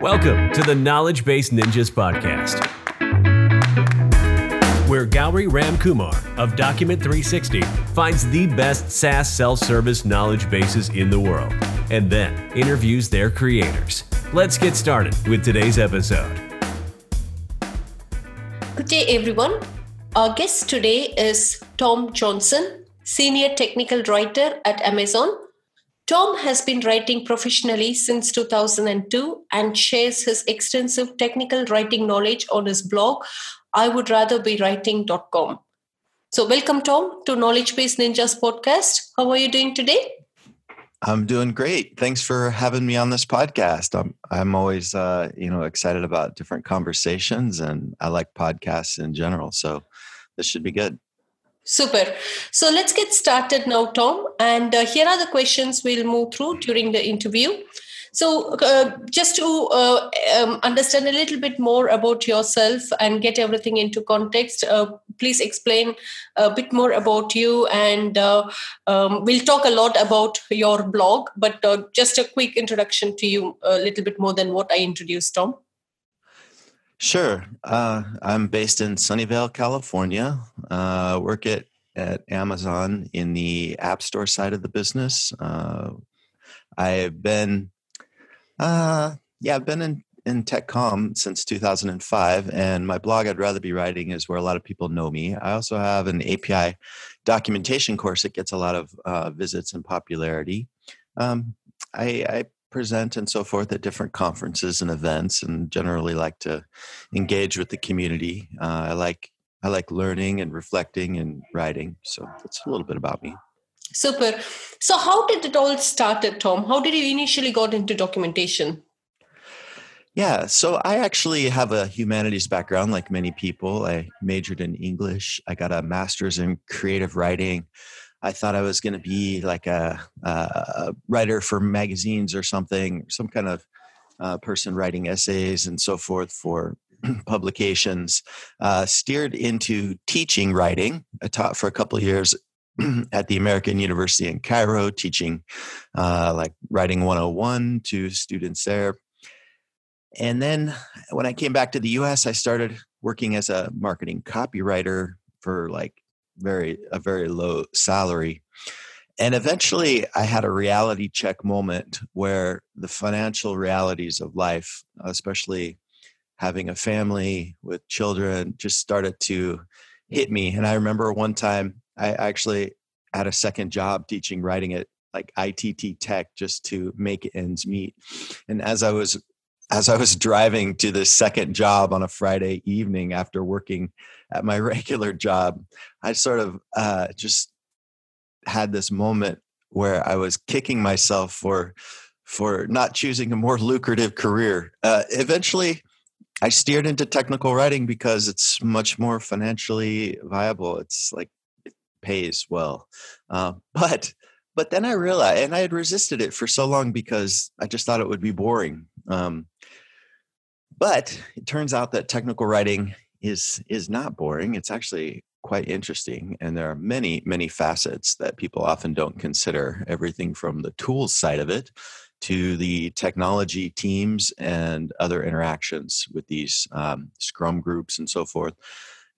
Welcome to the Knowledge Base Ninjas podcast, where Gauri Ramkumar of Document 360 finds the best SaaS self service knowledge bases in the world and then interviews their creators. Let's get started with today's episode. Good day, everyone. Our guest today is Tom Johnson, Senior Technical Writer at Amazon Tom has been writing professionally since 2002 and shares his extensive technical writing knowledge on his blog, I would rather be writing.com. So, welcome, Tom, to Knowledge Base Ninjas podcast. How are you doing today? I'm doing great. Thanks for having me on this podcast. I'm I'm always uh, you know excited about different conversations, and I like podcasts in general. So this should be good. Super. So let's get started now, Tom. And uh, here are the questions we'll move through during the interview. So, uh, just to uh, um, understand a little bit more about yourself and get everything into context, uh, please explain a bit more about you. And uh, um, we'll talk a lot about your blog, but uh, just a quick introduction to you, a little bit more than what I introduced, Tom. Sure. Uh, I'm based in Sunnyvale, California. Work at, at Amazon in the App Store side of the business. Uh, I've been, uh, yeah, I've been in, in TechCom since 2005, and my blog, I'd Rather Be Writing, is where a lot of people know me. I also have an API documentation course that gets a lot of uh, visits and popularity. Um, I, I present and so forth at different conferences and events and generally like to engage with the community uh, i like i like learning and reflecting and writing so that's a little bit about me. Super. So how did it all started tom? How did you initially got into documentation? Yeah so i actually have a humanities background like many people. I majored in english i got a master's in creative writing. I thought I was going to be like a, a, writer for magazines or something, some kind of uh, person writing essays and so forth for publications. Uh, steered into teaching writing. I taught for a couple of years at the American University in Cairo, teaching uh, like writing 101 to students there. And then when I came back to the US, I started working as a marketing copywriter for like very a very low salary and eventually i had a reality check moment where the financial realities of life especially having a family with children just started to hit me and i remember one time i actually had a second job teaching writing at like itt tech just to make ends meet and as i was as I was driving to the second job on a Friday evening after working at my regular job, I sort of uh, just had this moment where I was kicking myself for for not choosing a more lucrative career. Uh, eventually, I steered into technical writing because it's much more financially viable. It's like it pays well, uh, but but then I realized, and I had resisted it for so long because I just thought it would be boring. Um, but it turns out that technical writing is is not boring. It's actually quite interesting, and there are many many facets that people often don't consider. Everything from the tools side of it to the technology teams and other interactions with these um, Scrum groups and so forth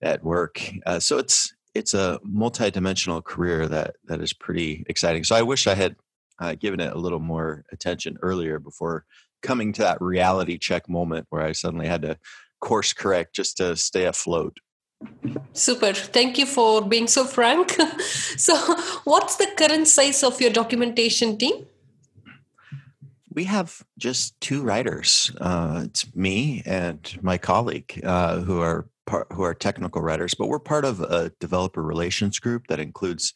at work. Uh, so it's it's a multi-dimensional career that that is pretty exciting. So I wish I had uh, given it a little more attention earlier before coming to that reality check moment where I suddenly had to course correct just to stay afloat. Super. Thank you for being so frank. so, what's the current size of your documentation team? We have just two writers. Uh, it's me and my colleague uh, who are part, who are technical writers, but we're part of a developer relations group that includes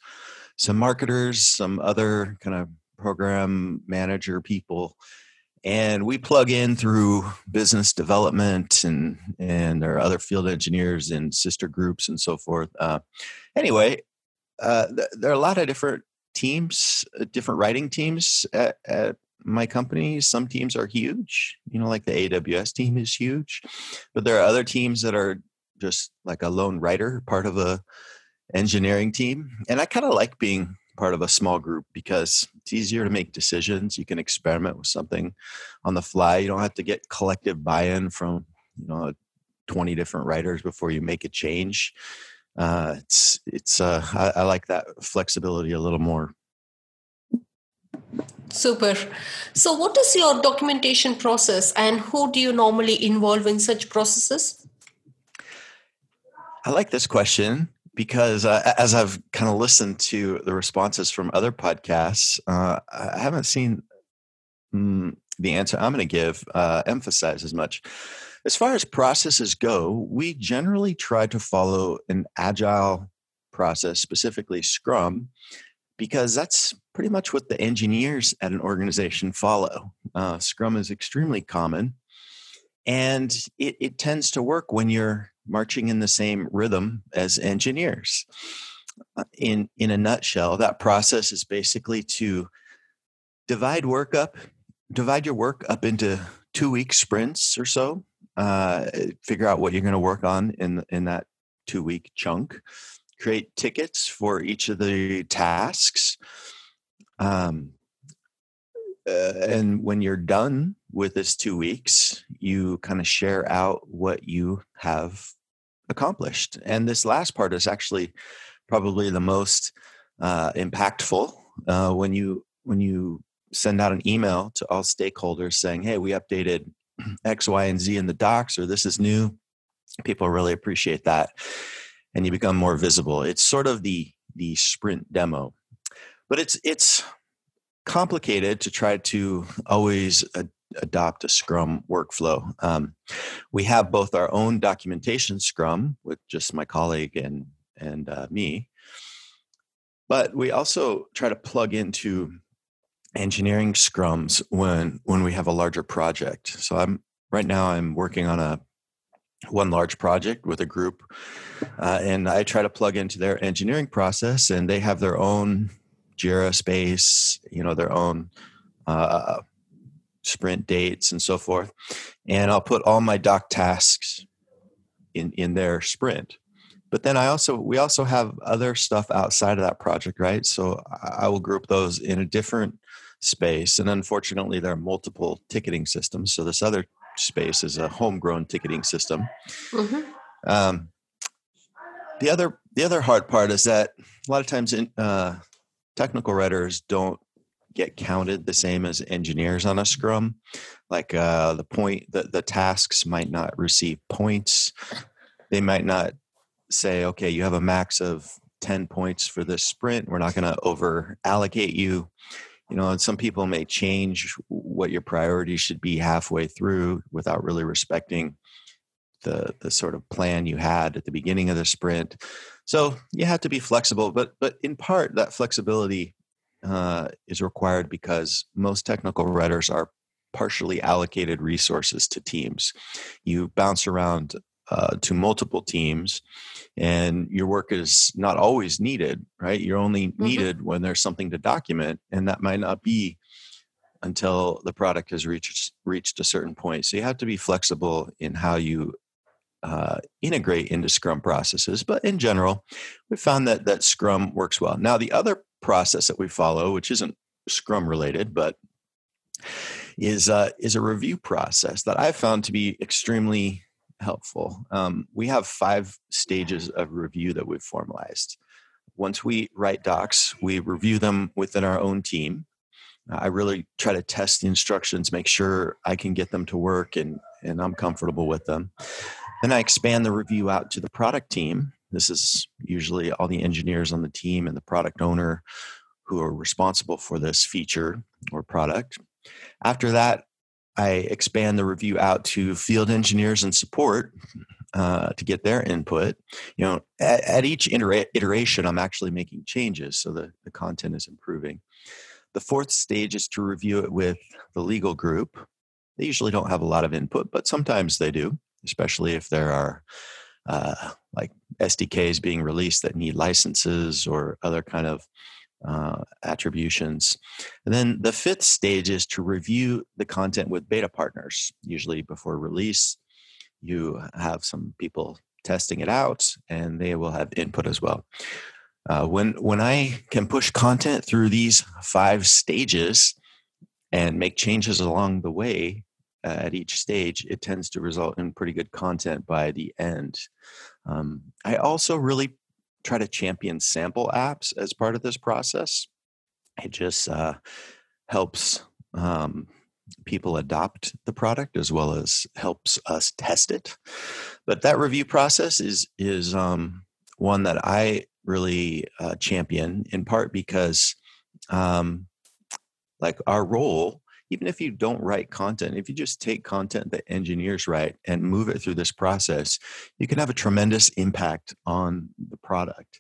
some marketers, some other kind of program manager people, and we plug in through business development and and our other field engineers and sister groups and so forth. Uh, anyway, uh, th- there are a lot of different teams, uh, different writing teams at, at my company. Some teams are huge, you know, like the AWS team is huge, but there are other teams that are just like a lone writer, part of a engineering team. And I kind of like being part of a small group because it's easier to make decisions. You can experiment with something on the fly. You don't have to get collective buy-in from you know 20 different writers before you make a change. Uh, it's it's uh, I, I like that flexibility a little more. Super. So, what is your documentation process, and who do you normally involve in such processes? I like this question because uh, as I've kind of listened to the responses from other podcasts, uh, I haven't seen mm, the answer I'm going to give uh, emphasize as much. As far as processes go, we generally try to follow an agile process, specifically Scrum, because that's pretty much what the engineers at an organization follow. Uh, Scrum is extremely common, and it, it tends to work when you're marching in the same rhythm as engineers. Uh, in in a nutshell, that process is basically to divide work up, divide your work up into two week sprints or so. Uh, figure out what you're going to work on in in that two week chunk. Create tickets for each of the tasks. Um, uh, and when you're done with this two weeks, you kind of share out what you have accomplished. And this last part is actually probably the most uh, impactful uh, when you when you send out an email to all stakeholders saying, "Hey, we updated X, Y, and Z in the docs, or this is new." People really appreciate that, and you become more visible. It's sort of the the sprint demo, but it's it's complicated to try to always adopt a Scrum workflow. Um, we have both our own documentation Scrum with just my colleague and and uh, me, but we also try to plug into engineering scrums when when we have a larger project. So I'm right now I'm working on a one large project with a group, uh, and I try to plug into their engineering process, and they have their own Jira space, you know, their own uh, sprint dates and so forth. And I'll put all my doc tasks in, in their sprint. But then I also we also have other stuff outside of that project, right? So I will group those in a different space. And unfortunately, there are multiple ticketing systems. So this other space is a homegrown ticketing system. Mm-hmm. Um, the other the other hard part is that a lot of times in, uh, technical writers don't get counted the same as engineers on a scrum like uh, the point the, the tasks might not receive points they might not say okay you have a max of 10 points for this sprint we're not going to over allocate you you know and some people may change what your priorities should be halfway through without really respecting the the sort of plan you had at the beginning of the sprint so you have to be flexible but but in part that flexibility uh, is required because most technical writers are partially allocated resources to teams. You bounce around uh, to multiple teams, and your work is not always needed, right? You're only mm-hmm. needed when there's something to document, and that might not be until the product has reached reached a certain point. So you have to be flexible in how you uh, integrate into Scrum processes. But in general, we found that that Scrum works well. Now, the other process that we follow, which isn't Scrum related, but is uh, is a review process that I've found to be extremely helpful. Um, we have five stages of review that we've formalized. Once we write docs, we review them within our own team. I really try to test the instructions, make sure I can get them to work and, and I'm comfortable with them. Then I expand the review out to the product team. This is usually all the engineers on the team and the product owner who are responsible for this feature or product. After that, I expand the review out to field engineers and support uh, to get their input. You know, at, at each iteration, I'm actually making changes so that the content is improving. The fourth stage is to review it with the legal group. They usually don't have a lot of input, but sometimes they do especially if there are uh, like SDKs being released that need licenses or other kind of uh, attributions. And then the fifth stage is to review the content with beta partners. Usually before release, you have some people testing it out and they will have input as well. Uh, when when I can push content through these five stages and make changes along the way uh, at each stage, it tends to result in pretty good content by the end. Um, I also really try to champion sample apps as part of this process. It just uh, helps um, people adopt the product as well as helps us test it. But that review process is is um, one that I really uh, champion in part because, um, like our role, even if you don't write content, if you just take content that engineers write and move it through this process, you can have a tremendous impact on the product.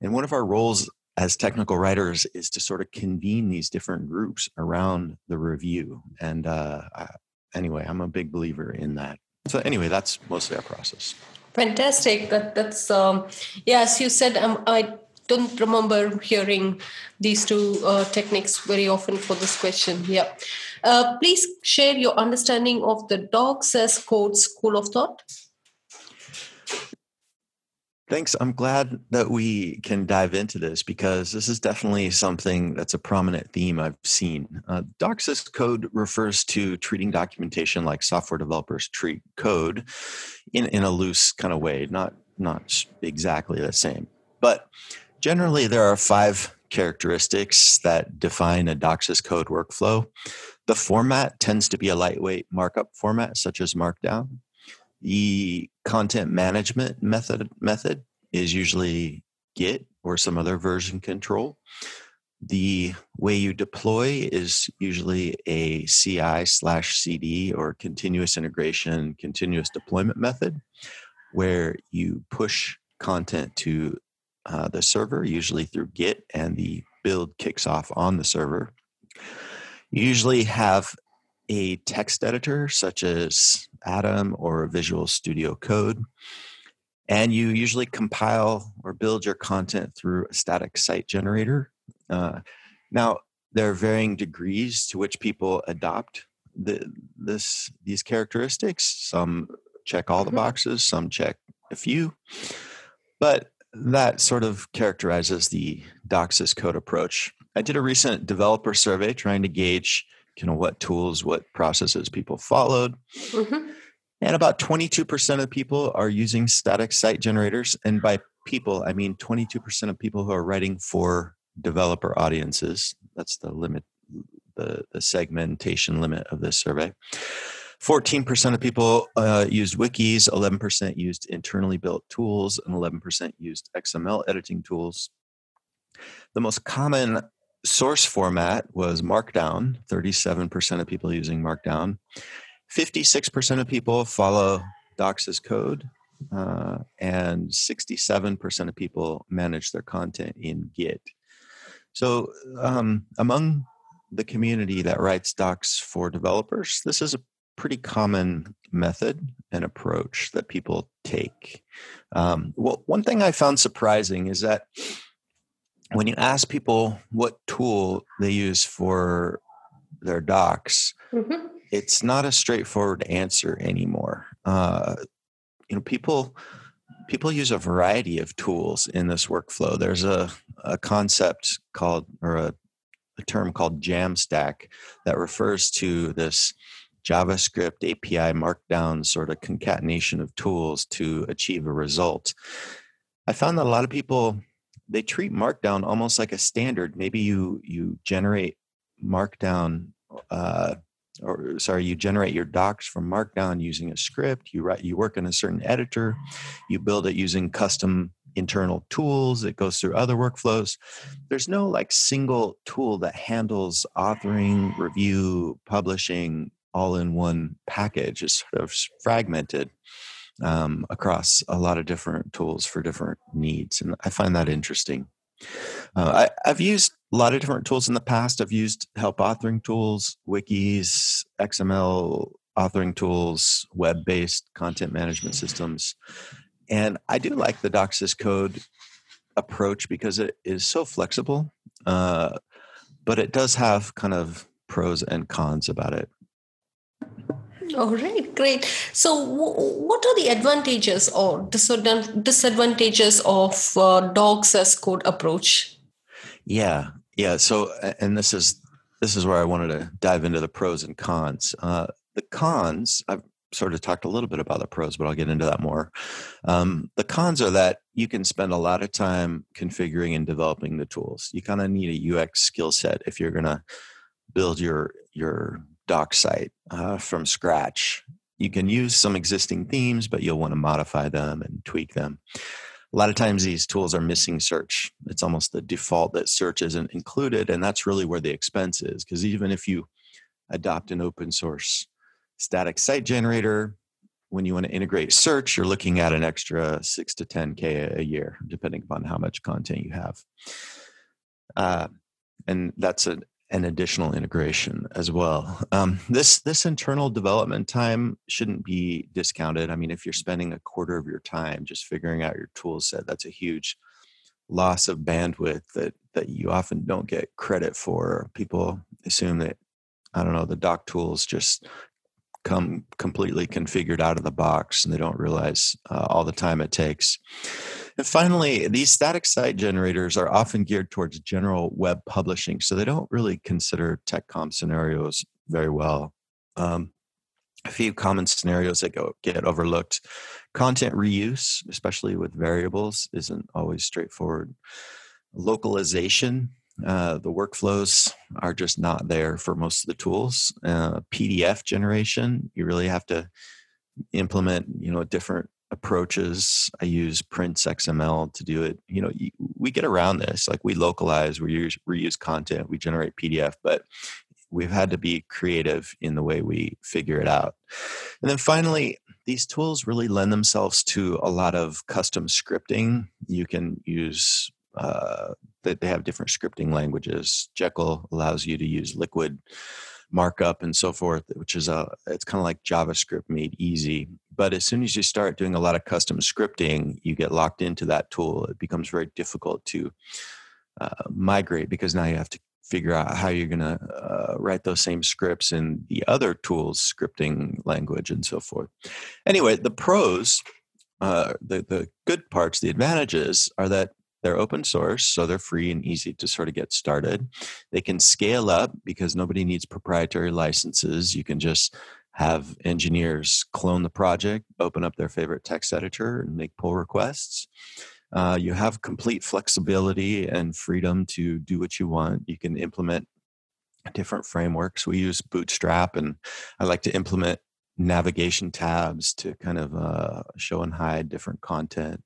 And one of our roles as technical writers is to sort of convene these different groups around the review. And uh, anyway, I'm a big believer in that. So anyway, that's mostly our process. Fantastic. That that's um, yeah. As you said, um, I don't remember hearing these two uh, techniques very often for this question. Yeah. Uh, please share your understanding of the docs as code school of thought. Thanks. I'm glad that we can dive into this because this is definitely something that's a prominent theme I've seen. Uh, Docs as code refers to treating documentation like software developers treat code in, in a loose kind of way, not, not exactly the same. But generally, there are five characteristics that define a Docs code workflow. The format tends to be a lightweight markup format, such as Markdown. The content management method method is usually Git or some other version control. The way you deploy is usually a CI slash CD or continuous integration, continuous deployment method, where you push content to uh, the server, usually through Git, and the build kicks off on the server. You usually have a text editor such as Atom or Visual Studio Code. And you usually compile or build your content through a static site generator. Uh, now, there are varying degrees to which people adopt the, this these characteristics. Some check all the mm-hmm. boxes, some check a few, but that sort of characterizes the Docs as code approach. I did a recent developer survey trying to gauge you know what tools what processes people followed mm-hmm. and about 22% of people are using static site generators and by people i mean 22% of people who are writing for developer audiences that's the limit the, the segmentation limit of this survey 14% of people uh, used wikis 11% used internally built tools and 11% used xml editing tools the most common source format was Markdown, 37% of people using Markdown. 56% of people follow Docs as code, uh, and 67% of people manage their content in Git. So, um, among the community that writes docs for developers, this is a pretty common method and approach that people take. Um, well, one thing I found surprising is that when you ask people what tool they use for their docs, mm-hmm. it's not a straightforward answer anymore. Uh, you know, people people use a variety of tools in this workflow. There's a, a concept called or a, a term called Jamstack that refers to this JavaScript API markdown sort of concatenation of tools to achieve a result. I found that a lot of people they treat markdown almost like a standard. Maybe you you generate markdown uh, or sorry you generate your docs from markdown using a script. You write you work in a certain editor. You build it using custom internal tools it goes through other workflows. There's no like single tool that handles authoring review publishing all in one package it's sort of fragmented um, across a lot of different tools for different needs. And I find that interesting. Uh, I, have used a lot of different tools in the past. I've used help authoring tools, wikis, XML authoring tools, web based content management systems. And I do like the Docs as code approach because it is so flexible, uh, but it does have kind of pros and cons about it. All right, great. So, w- what are the advantages or disadvantages of uh, docs as code approach? Yeah, yeah. So, and this is this is where I wanted to dive into the pros and cons. Uh, the cons, I've sort of talked a little bit about the pros, but I'll get into that more. Um, the cons are that you can spend a lot of time configuring and developing the tools. You kind of need a UX skill set if you're going to build your your doc site uh, from scratch. You can use some existing themes, but you'll want to modify them and tweak them. A lot of times these tools are missing search. It's almost the default that search isn't included, and that's really where the expense is. Because even if you adopt an open source static site generator. When you want to integrate search, you're looking at an extra six to 10K a year, depending upon how much content you have. Uh, and that's a, an additional integration as well. Um, this this internal development time shouldn't be discounted. I mean, if you're spending a quarter of your time just figuring out your tool set, that's a huge loss of bandwidth that that you often don't get credit for. People assume that I don't know the doc tools just come completely configured out of the box and they don't realize uh, all the time it takes. And finally, these static site generators are often geared towards general web publishing, so they don't really consider TechCom scenarios very well. Um, a few common scenarios that go get overlooked content reuse especially with variables isn't always straightforward localization uh, the workflows are just not there for most of the tools. Uh, PDF generation, you really have to implement, you know, a different approaches. I use Prince XML to do it. You know, we get around this. Like we localize, we use reuse content, we generate PDF, but we've had to be creative in the way we figure it out. And then finally, these tools really lend themselves to a lot of custom scripting. You can use uh, that they have different scripting languages. Jekyll allows you to use liquid markup and so forth, which is a it's kind of like JavaScript made easy. But as soon as you start doing a lot of custom scripting, you get locked into that tool. It becomes very difficult to uh, migrate because now you have to figure out how you're going to uh, write those same scripts in the other tools scripting language and so forth anyway the pros uh, the, the good parts the advantages are that they're open source, so they're free and easy to sort of get started. They can scale up because nobody needs proprietary licenses. You can just have engineers clone the project, open up their favorite text editor, and make pull requests. Uh, you have complete flexibility and freedom to do what you want. You can implement different frameworks. We use Bootstrap, and I like to implement navigation tabs to kind of uh, show and hide different content.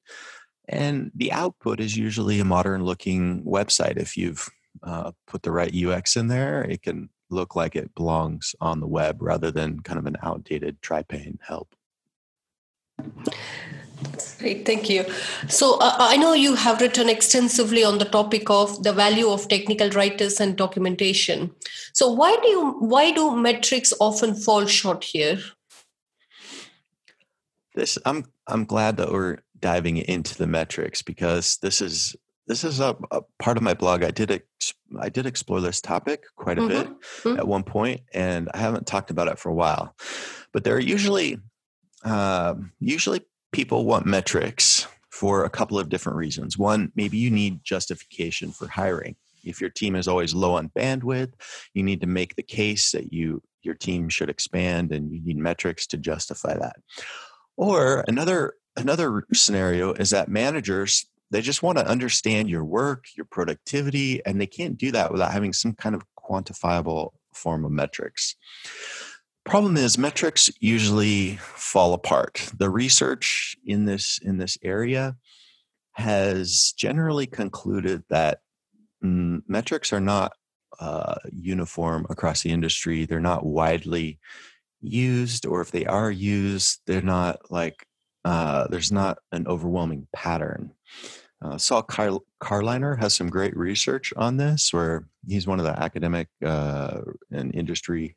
And the output is usually a modern looking website. If you've uh, put the right UX in there, it can look like it belongs on the web rather than kind of an outdated tri-pane help. Great, thank you. So uh, I know you have written extensively on the topic of the value of technical writers and documentation. So why do you why do metrics often fall short here? This I'm I'm glad that we're diving into the metrics because this is this is a, a part of my blog. I did ex, I did explore this topic quite a mm-hmm. bit mm-hmm. at one point, and I haven't talked about it for a while. But there are usually uh, usually people want metrics for a couple of different reasons. One, maybe you need justification for hiring. If your team is always low on bandwidth, you need to make the case that you your team should expand, and you need metrics to justify that. Or another another scenario is that managers they just want to understand your work your productivity and they can't do that without having some kind of quantifiable form of metrics. Problem is metrics usually fall apart. The research in this in this area has generally concluded that mm, metrics are not uh, uniform across the industry. They're not widely used or if they are used they're not like uh, there's not an overwhelming pattern. Uh, Saul Car- Carliner has some great research on this, where he's one of the academic uh, and industry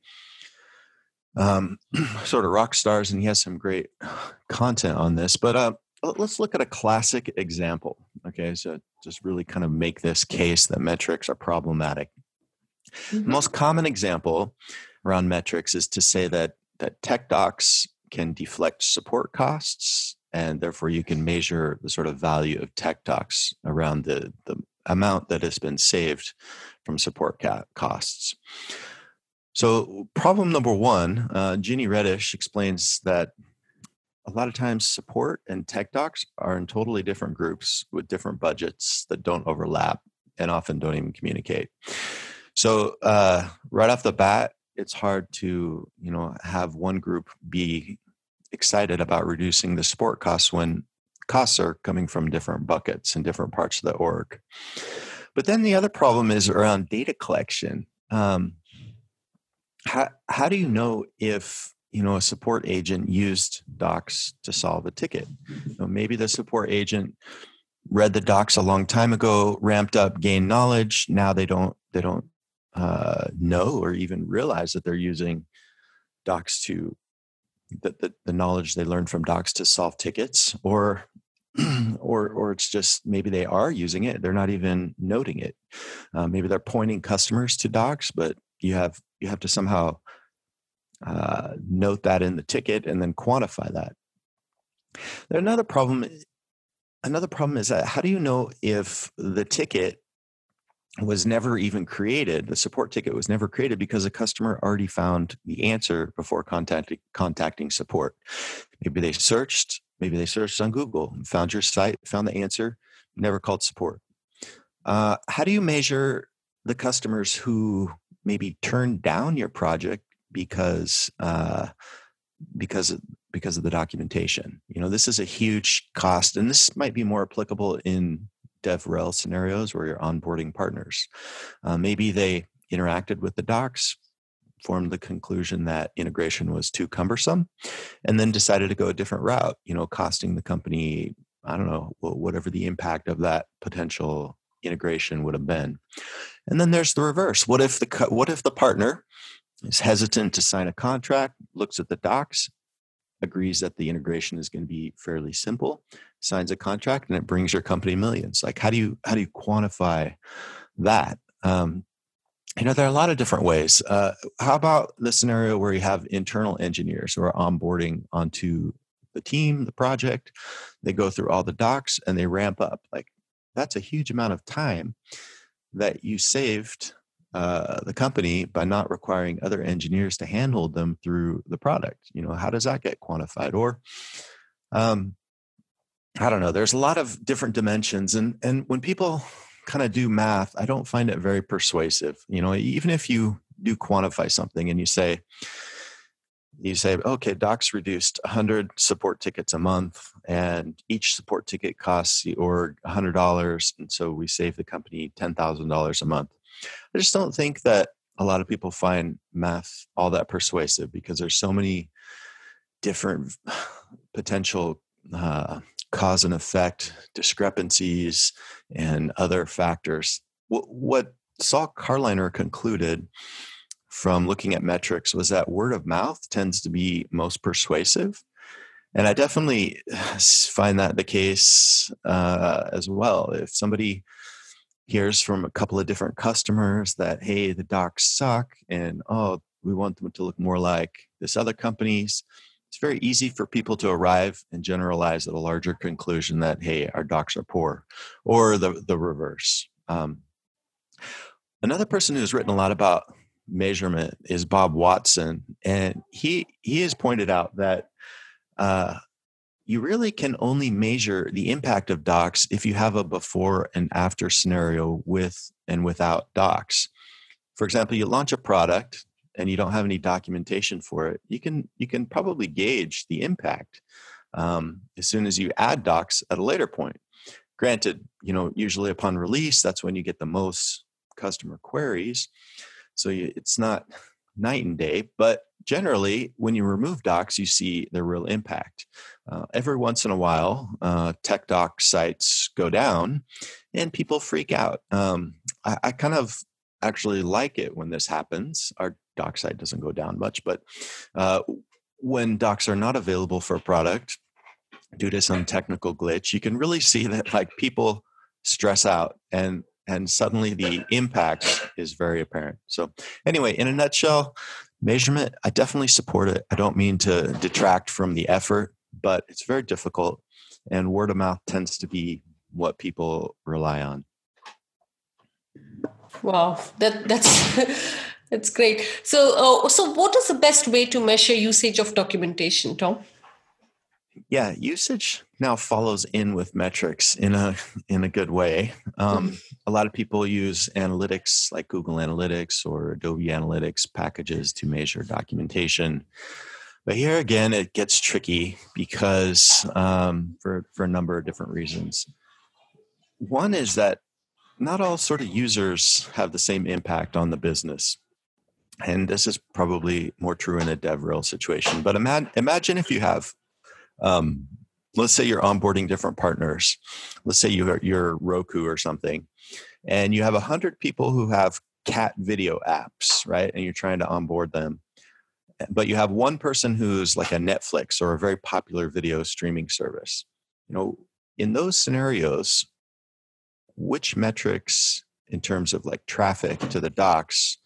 um, sort of rock stars, and he has some great content on this. But uh, let's look at a classic example. Okay, so just really kind of make this case that metrics are problematic. Mm-hmm. The most common example around metrics is to say that that tech docs can deflect support costs and therefore you can measure the sort of value of tech docs around the, the amount that has been saved from support costs. So, problem number one, uh, Redish explains that a lot of times support and tech docs are in totally different groups with different budgets that don't overlap and often don't even communicate. So, uh, right off the bat, it's hard to you know have one group be excited about reducing the support costs when costs are coming from different buckets and different parts of the org. But then the other problem is around data collection. Um, how, how do you know if you know a support agent used docs to solve a ticket you know, maybe the support agent read the docs a long time ago ramped up gained knowledge now they don't they don't uh, know or even realize that they're using docs to the, the, the knowledge they learned from docs to solve tickets or or or it's just maybe they are using it they're not even noting it. Uh, maybe they're pointing customers to docs but you have you have to somehow uh, note that in the ticket and then quantify that. Another problem another problem is that how do you know if the ticket was never even created. The support ticket was never created because the customer already found the answer before contacting contacting support. Maybe they searched, maybe they searched on Google, found your site, found the answer, never called support. Uh, how do you measure the customers who maybe turned down your project because uh, because of, because of the documentation? You know, this is a huge cost, and this might be more applicable in DevRel scenarios where you're onboarding partners. Uh, maybe they interacted with the docs, formed the conclusion that integration was too cumbersome, and then decided to go a different route, you know, costing the company, I don't know, whatever the impact of that potential integration would have been. And then there's the reverse. What if the what if the partner is hesitant to sign a contract, looks at the docs, agrees that the integration is going to be fairly simple, signs a contract, and it brings your company millions. Like, how do you how do you quantify that? Um, you know, there are a lot of different ways. Uh, how about the scenario where you have internal engineers who are onboarding onto the team, the project? They go through all the docs and they ramp up. Like, that's a huge amount of time that you saved uh, the company by not requiring other engineers to handle them through the product. You know, how does that get quantified? Or, um, I don't know. There's a lot of different dimensions, and and when people kind of do math, I don't find it very persuasive. You know, even if you do quantify something and you say, you say, okay, Docs reduced 100 support tickets a month, and each support ticket costs the org $100, and so we save the company $10,000 a month. I just don't think that a lot of people find math all that persuasive because there's so many different potential uh, cause and effect discrepancies and other factors. What, what Saul Carliner concluded from looking at metrics was that word of mouth tends to be most persuasive. And I definitely find that the case uh, as well. If somebody hears from a couple of different customers that hey the docs suck and oh we want them to look more like this other companies it's very easy for people to arrive and generalize at a larger conclusion that hey our docs are poor or the the reverse. Um, another person who's written a lot about measurement is bob watson and he he has pointed out that uh, you really can only measure the impact of docs if you have a before and after scenario with and without docs. For example, you launch a product and you don't have any documentation for it, you can you can probably gauge the impact um, as soon as you add docs at a later point. Granted, you know usually upon release, that's when you get the most customer queries, so you, it's not night and day. But generally, when you remove docs, you see the real impact. Uh, every once in a while, uh, tech doc sites go down and people freak out. Um, I, I, kind of actually like it when this happens. Our doc site doesn't go down much, but uh, when docs are not available for a product due to some technical glitch, you can really see that like people stress out and and suddenly the impact is very apparent. So, anyway, in a nutshell, Measurement, I definitely support it. I don't mean to detract from the effort, but it's very difficult. And word of mouth tends to be what people rely on. Wow, that that's that's great. So, uh, so what is the best way to measure usage of documentation, Tom? Yeah, usage now follows in with metrics in a in a good way. Um, mm-hmm. A lot of people use analytics like Google Analytics or Adobe Analytics packages to measure documentation. But here again, it gets tricky because um, for for a number of different reasons. One is that not all sort of users have the same impact on the business. And this is probably more true in a DevRel situation. But imagine, imagine if you have, um, let's say you're onboarding different partners. Let's say you're, you're Roku or something, and you have 100 people who have cat video apps, right? And you're trying to onboard them. But you have one person who's like a Netflix or a very popular video streaming service. You know, in those scenarios, which metrics in terms of like traffic to the docs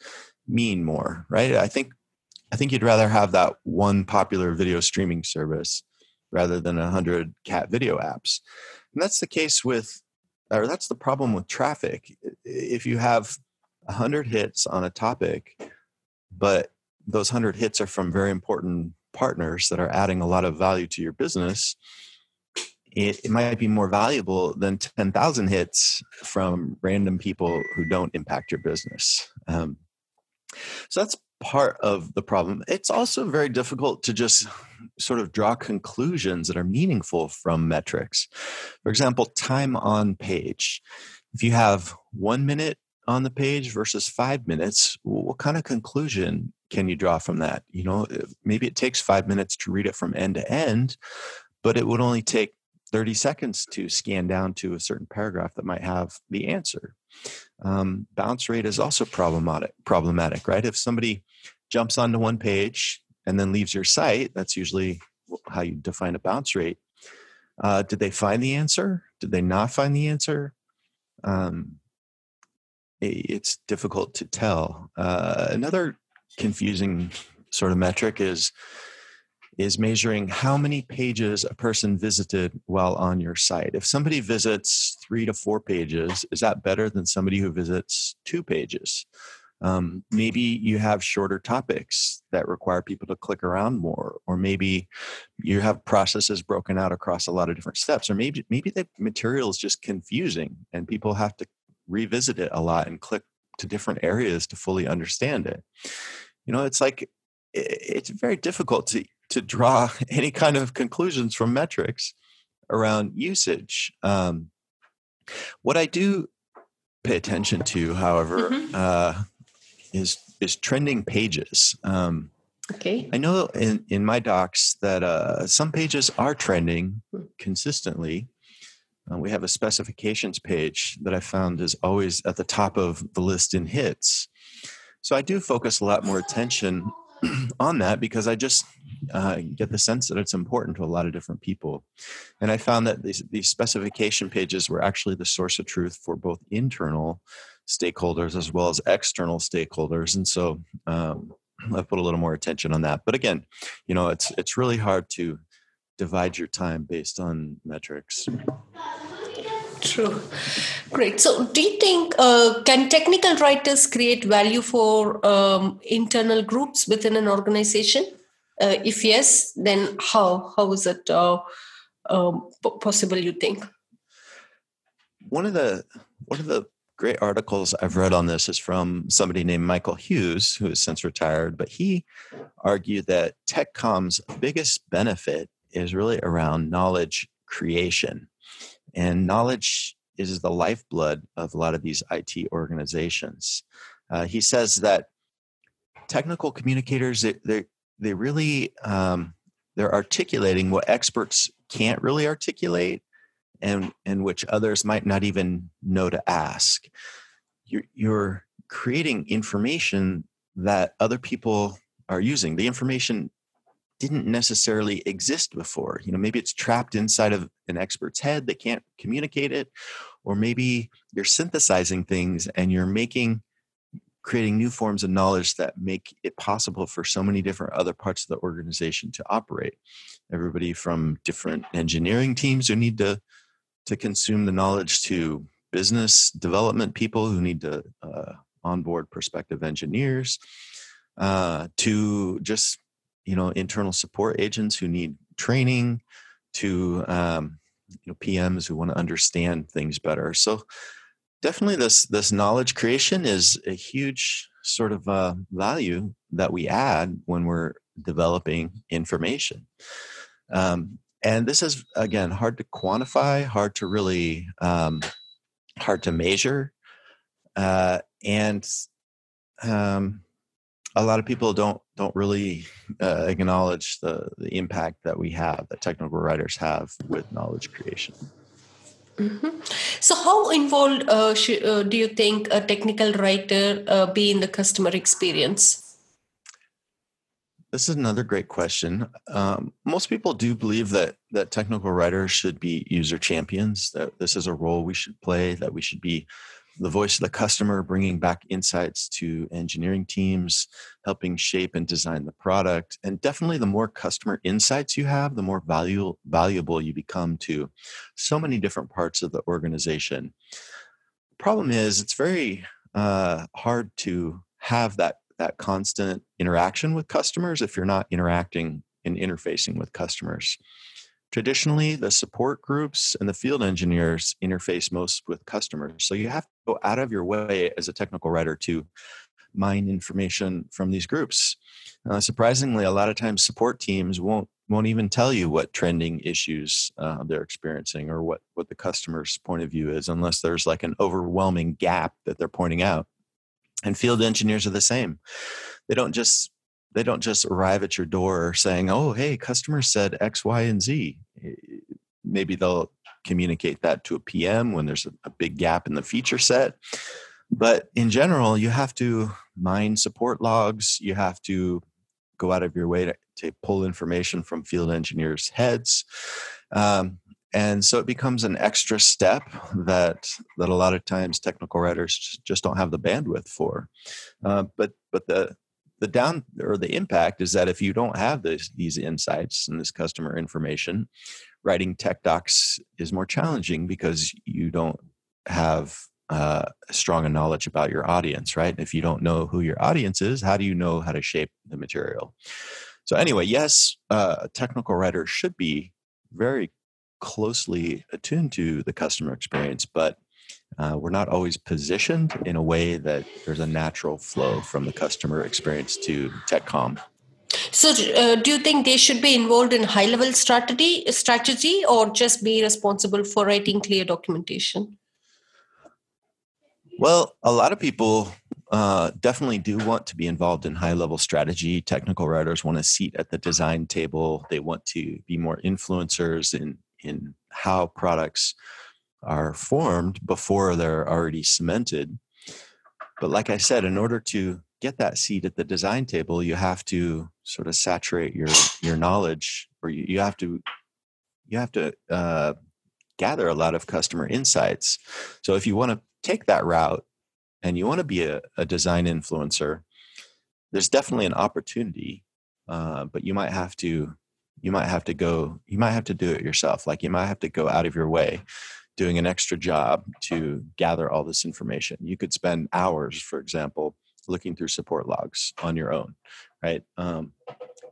mean more, right? I think I think you'd rather have that one popular video streaming service rather than a hundred cat video apps. And that's the case with or that's the problem with traffic. If you have a hundred hits on a topic, but those hundred hits are from very important partners that are adding a lot of value to your business, it, it might be more valuable than 10,000 hits from random people who don't impact your business. Um, so that's part of the problem. It's also very difficult to just sort of draw conclusions that are meaningful from metrics. For example, time on page. If you have one minute on the page versus five minutes, what kind of conclusion can you draw from that? You know, maybe it takes five minutes to read it from end to end, but it would only take 30 seconds to scan down to a certain paragraph that might have the answer. Um, bounce rate is also problematic, problematic, right? If somebody jumps onto one page and then leaves your site, that's usually how you define a bounce rate. Uh, did they find the answer? Did they not find the answer? Um, it's difficult to tell. Uh, another confusing sort of metric is is measuring how many pages a person visited while on your site. If somebody visits three to four pages, is that better than somebody who visits two pages? Um, maybe you have shorter topics that require people to click around more, or maybe you have processes broken out across a lot of different steps, or maybe maybe the material is just confusing and people have to revisit it a lot and click to different areas to fully understand it. You know, it's like it's very difficult to to draw any kind of conclusions from metrics around usage. Um, what I do pay attention to, however, mm-hmm. uh, is is trending pages. Um, okay. I know in in my docs that uh, some pages are trending hmm. consistently. Uh, we have a specifications page that I found is always at the top of the list in hits. So I do focus a lot more attention on that because I just uh, get the sense that it's important to a lot of different people. And I found that these, these specification pages were actually the source of truth for both internal stakeholders as well as external stakeholders. And so um, I put a little more attention on that. But again, you know, it's it's really hard to divide your time based on metrics. True. Great. So, do you think uh, can technical writers create value for um, internal groups within an organization? Uh, if yes, then how? How is it uh, um, possible? You think? One of the one of the great articles I've read on this is from somebody named Michael Hughes, who has since retired. But he argued that tech TechCom's biggest benefit is really around knowledge creation, and knowledge is the lifeblood of a lot of these IT organizations. Uh, he says that technical communicators they, they really um, they're articulating what experts can't really articulate and and which others might not even know to ask. You're, you're creating information that other people are using. The information didn't necessarily exist before. You know maybe it's trapped inside of an expert's head they can't communicate it or maybe you're synthesizing things and you're making creating new forms of knowledge that make it possible for so many different other parts of the organization to operate. Everybody from different engineering teams who need to to consume the knowledge to business development people who need to uh, onboard prospective engineers uh, to just you know internal support agents who need training to um, you know PMs who want to understand things better. So definitely this this knowledge creation is a huge sort of uh, value that we add when we're developing information. Um, and this is again hard to quantify, hard to really um, hard to measure, uh, and um, a lot of people don't don't really uh, acknowledge the the impact that we have that technical writers have with knowledge creation. Mm-hmm. So, how involved uh, uh, do you think a technical writer uh, be in the customer experience? This is another great question. Um, most people do believe that that technical writers should be user champions. That this is a role we should play. That we should be the voice of the customer, bringing back insights to engineering teams, helping shape and design the product. And definitely, the more customer insights you have, the more valuable valuable you become to so many different parts of the organization. Problem is, it's very uh, hard to have that that constant interaction with customers if you're not interacting and interfacing with customers. Traditionally, the support groups and the field engineers interface most with customers. So you have to go out of your way as a technical writer to mine information from these groups. Uh, surprisingly, a lot of times support teams won't won't even tell you what trending issues uh, they're experiencing or what what the customer's point of view is, unless there's like an overwhelming gap that they're pointing out. And field engineers are the same. They don't just they don't just arrive at your door saying, "Oh, hey, customers said X, Y, and Z." Maybe they'll communicate that to a PM when there's a, a big gap in the feature set. But in general, you have to mine support logs. You have to go out of your way to, to pull information from field engineers' heads. Um, and so it becomes an extra step that that a lot of times technical writers just don't have the bandwidth for. Uh, but but the the down or the impact is that if you don't have this, these insights and this customer information, writing tech docs is more challenging because you don't have uh, strong a knowledge about your audience, right? If you don't know who your audience is, how do you know how to shape the material? So anyway, yes, uh, a technical writer should be very closely attuned to the customer experience, but uh, we're not always positioned in a way that there's a natural flow from the customer experience to TechCom. So, uh, do you think they should be involved in high level strategy, strategy, or just be responsible for writing clear documentation? Well, a lot of people uh, definitely do want to be involved in high level strategy. Technical writers want a seat at the design table. They want to be more influencers in in how products are formed before they're already cemented. But like I said, in order to get that seat at the design table, you have to sort of saturate your your knowledge, or you, you have to you have to uh, gather a lot of customer insights. So if you want to take that route and you want to be a, a design influencer, there's definitely an opportunity, uh, but you might have to you might have to go you might have to do it yourself like you might have to go out of your way doing an extra job to gather all this information. You could spend hours, for example, looking through support logs on your own, right? Um,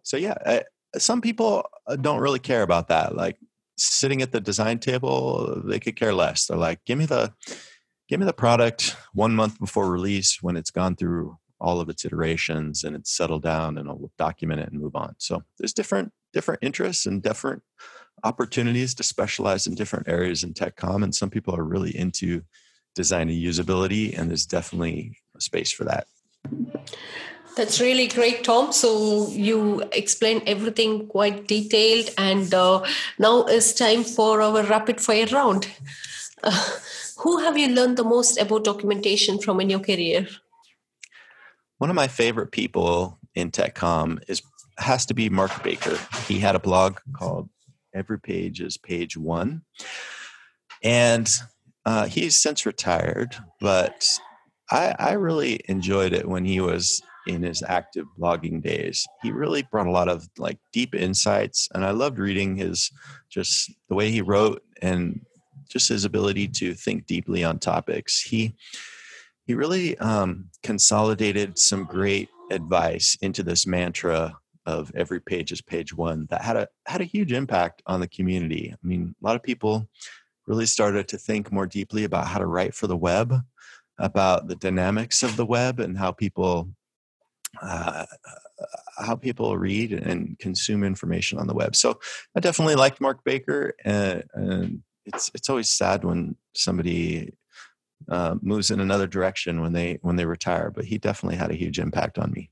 so yeah, I, some people uh, don't really care about that. Like sitting at the design table, they could care less. They're like, give me the give me the product one month before release when it's gone through all of its iterations and it's settled down and I'll document it and move on. So there's different different interests and different opportunities to specialize in different areas in TechCom, and some people are really into design and usability, and there's definitely a space for that. That's really great, Tom. So you explained everything quite detailed, and uh, now it's time for our rapid fire round. Uh, who have you learned the most about documentation from in your career? One of my favorite people in tech TechCom is has to be Mark Baker. He had a blog called every page is page one. And uh, he's since retired, but I, I really enjoyed it when he was in his active blogging days. He really brought a lot of like deep insights, and I loved reading his just the way he wrote and just his ability to think deeply on topics. He he really um, consolidated some great advice into this mantra of every page is page one that had a had a huge impact on the community. I mean, a lot of people really started to think more deeply about how to write for the web, about the dynamics of the web, and how people uh, how people read and consume information on the web. So I definitely liked Mark Baker, and, and it's it's always sad when somebody uh, moves in another direction when they when they retire. But he definitely had a huge impact on me.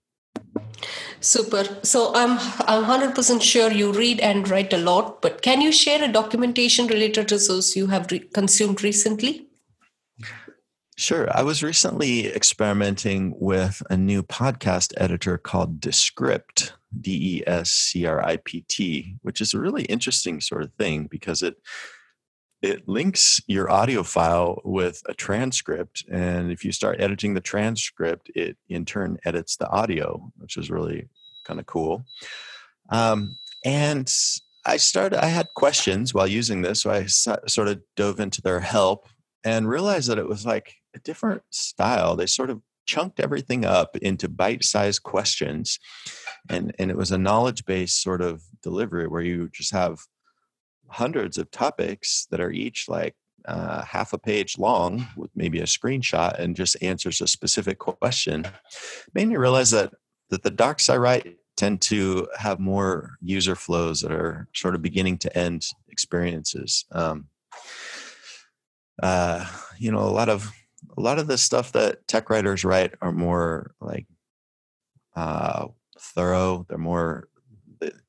Super. So I'm I'm hundred percent sure you read and write a lot. But can you share a documentation related resource you have re- consumed recently? Sure. I was recently experimenting with a new podcast editor called Descript, D E S C R I P T, which is a really interesting sort of thing because it it links your audio file with a transcript and if you start editing the transcript it in turn edits the audio which is really kind of cool. Um, and i started i had questions while using this so i sort of dove into their help and realized that it was like a different style. They sort of chunked everything up into bite-sized questions and and it was a knowledge-based sort of delivery where you just have hundreds of topics that are each like uh, half a page long with maybe a screenshot and just answers a specific question made me realize that that the docs i write tend to have more user flows that are sort of beginning to end experiences. Um, uh, you know a lot of a lot of the stuff that tech writers write are more like uh, thorough they're more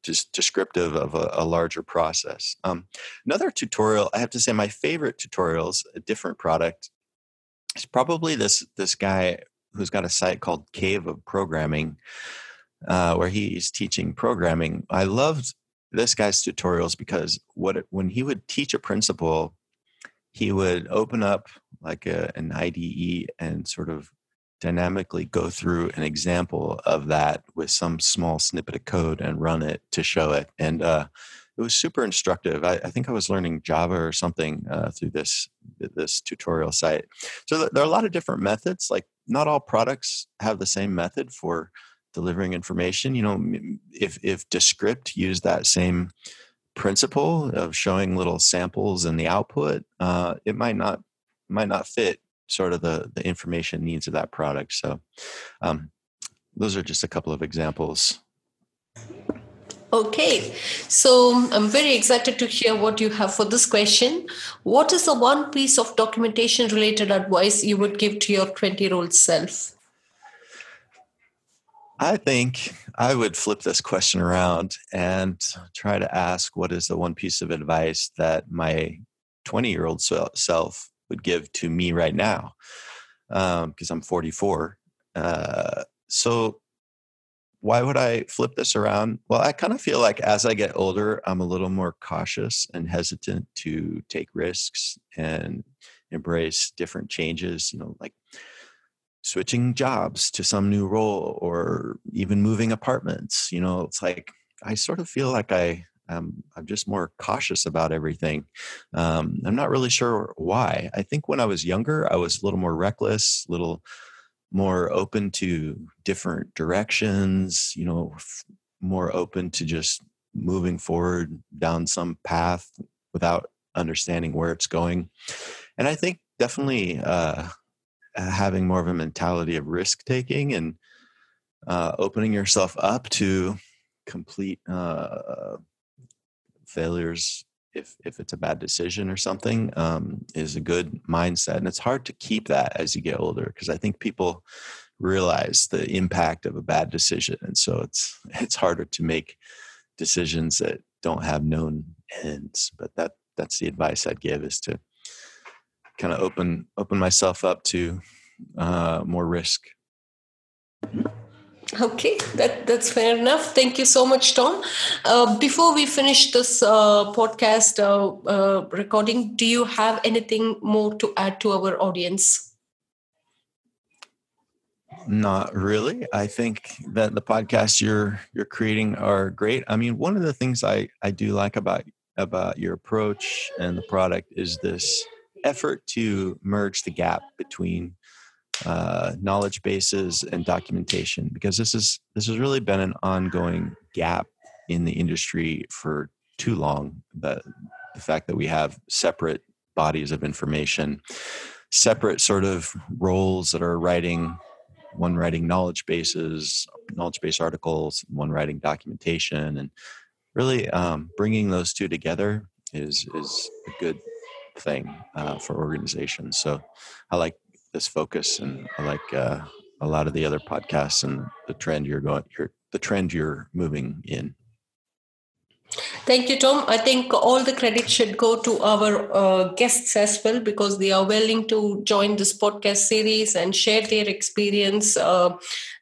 just descriptive of a, a larger process. Um, another tutorial, I have to say, my favorite tutorials, a different product, is probably this this guy who's got a site called Cave of Programming, uh, where he's teaching programming. I loved this guy's tutorials because what it, when he would teach a principle, he would open up like a, an IDE and sort of dynamically go through an example of that with some small snippet of code and run it to show it. And uh, it was super instructive. I, I, think I was learning Java or something uh, through this this tutorial site. So there are a lot of different methods. Like not all products have the same method for delivering information. You know, if if Descript used that same principle of showing little samples in the output, uh, it might not might not fit sort of the the information needs of that product. So um, those are just a couple of examples. Okay, so I'm very excited to hear what you have for this question. What is the one piece of documentation related advice you would give to your 20 year old self? I think I would flip this question around and try to ask what is the one piece of advice that my 20 year old self would give to me right now because um, I'm 44. Uh, so why would I flip this around? Well, I kind of feel like as I get older, I'm a little more cautious and hesitant to take risks and embrace different changes, you know, like switching jobs to some new role or even moving apartments. You know, it's like I sort of feel like I um, I'm just more cautious about everything. Um, I'm not really sure why. I think when I was younger, I was a little more reckless, a little more open to different directions, you know, f- more open to just moving forward down some path without understanding where it's going. And I think definitely uh, having more of a mentality of risk taking and uh, opening yourself up to complete uh, failures if if it's a bad decision or something um, is a good mindset and it's hard to keep that as you get older because i think people realize the impact of a bad decision and so it's it's harder to make decisions that don't have known ends but that that's the advice i'd give is to kind of open open myself up to uh, more risk Okay, that, that's fair enough. Thank you so much, Tom. Uh, before we finish this uh, podcast uh, uh, recording, do you have anything more to add to our audience? not really. I think that the podcasts you're you're creating are great. I mean, one of the things I I do like about about your approach and the product is this effort to merge the gap between uh, knowledge bases and documentation because this is this has really been an ongoing gap in the industry for too long. The the fact that we have separate bodies of information, separate sort of roles that are writing one writing knowledge bases, knowledge base articles, one writing documentation, and really um, bringing those two together is is a good thing uh, for organizations. So I like this focus, and I like uh, a lot of the other podcasts and the trend you're going, you're, the trend you're moving in. Thank you, Tom. I think all the credit should go to our uh, guests as well because they are willing to join this podcast series and share their experience uh,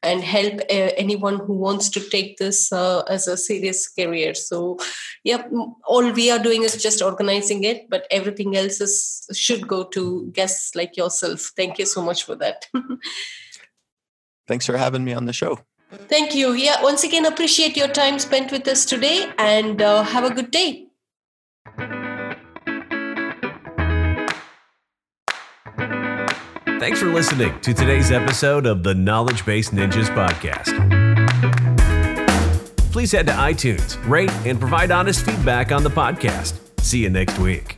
and help uh, anyone who wants to take this uh, as a serious career. So, yep, all we are doing is just organizing it, but everything else is, should go to guests like yourself. Thank you so much for that. Thanks for having me on the show. Thank you. Yeah, once again, appreciate your time spent with us today and uh, have a good day. Thanks for listening to today's episode of the Knowledge Base Ninjas podcast. Please head to iTunes, rate, and provide honest feedback on the podcast. See you next week.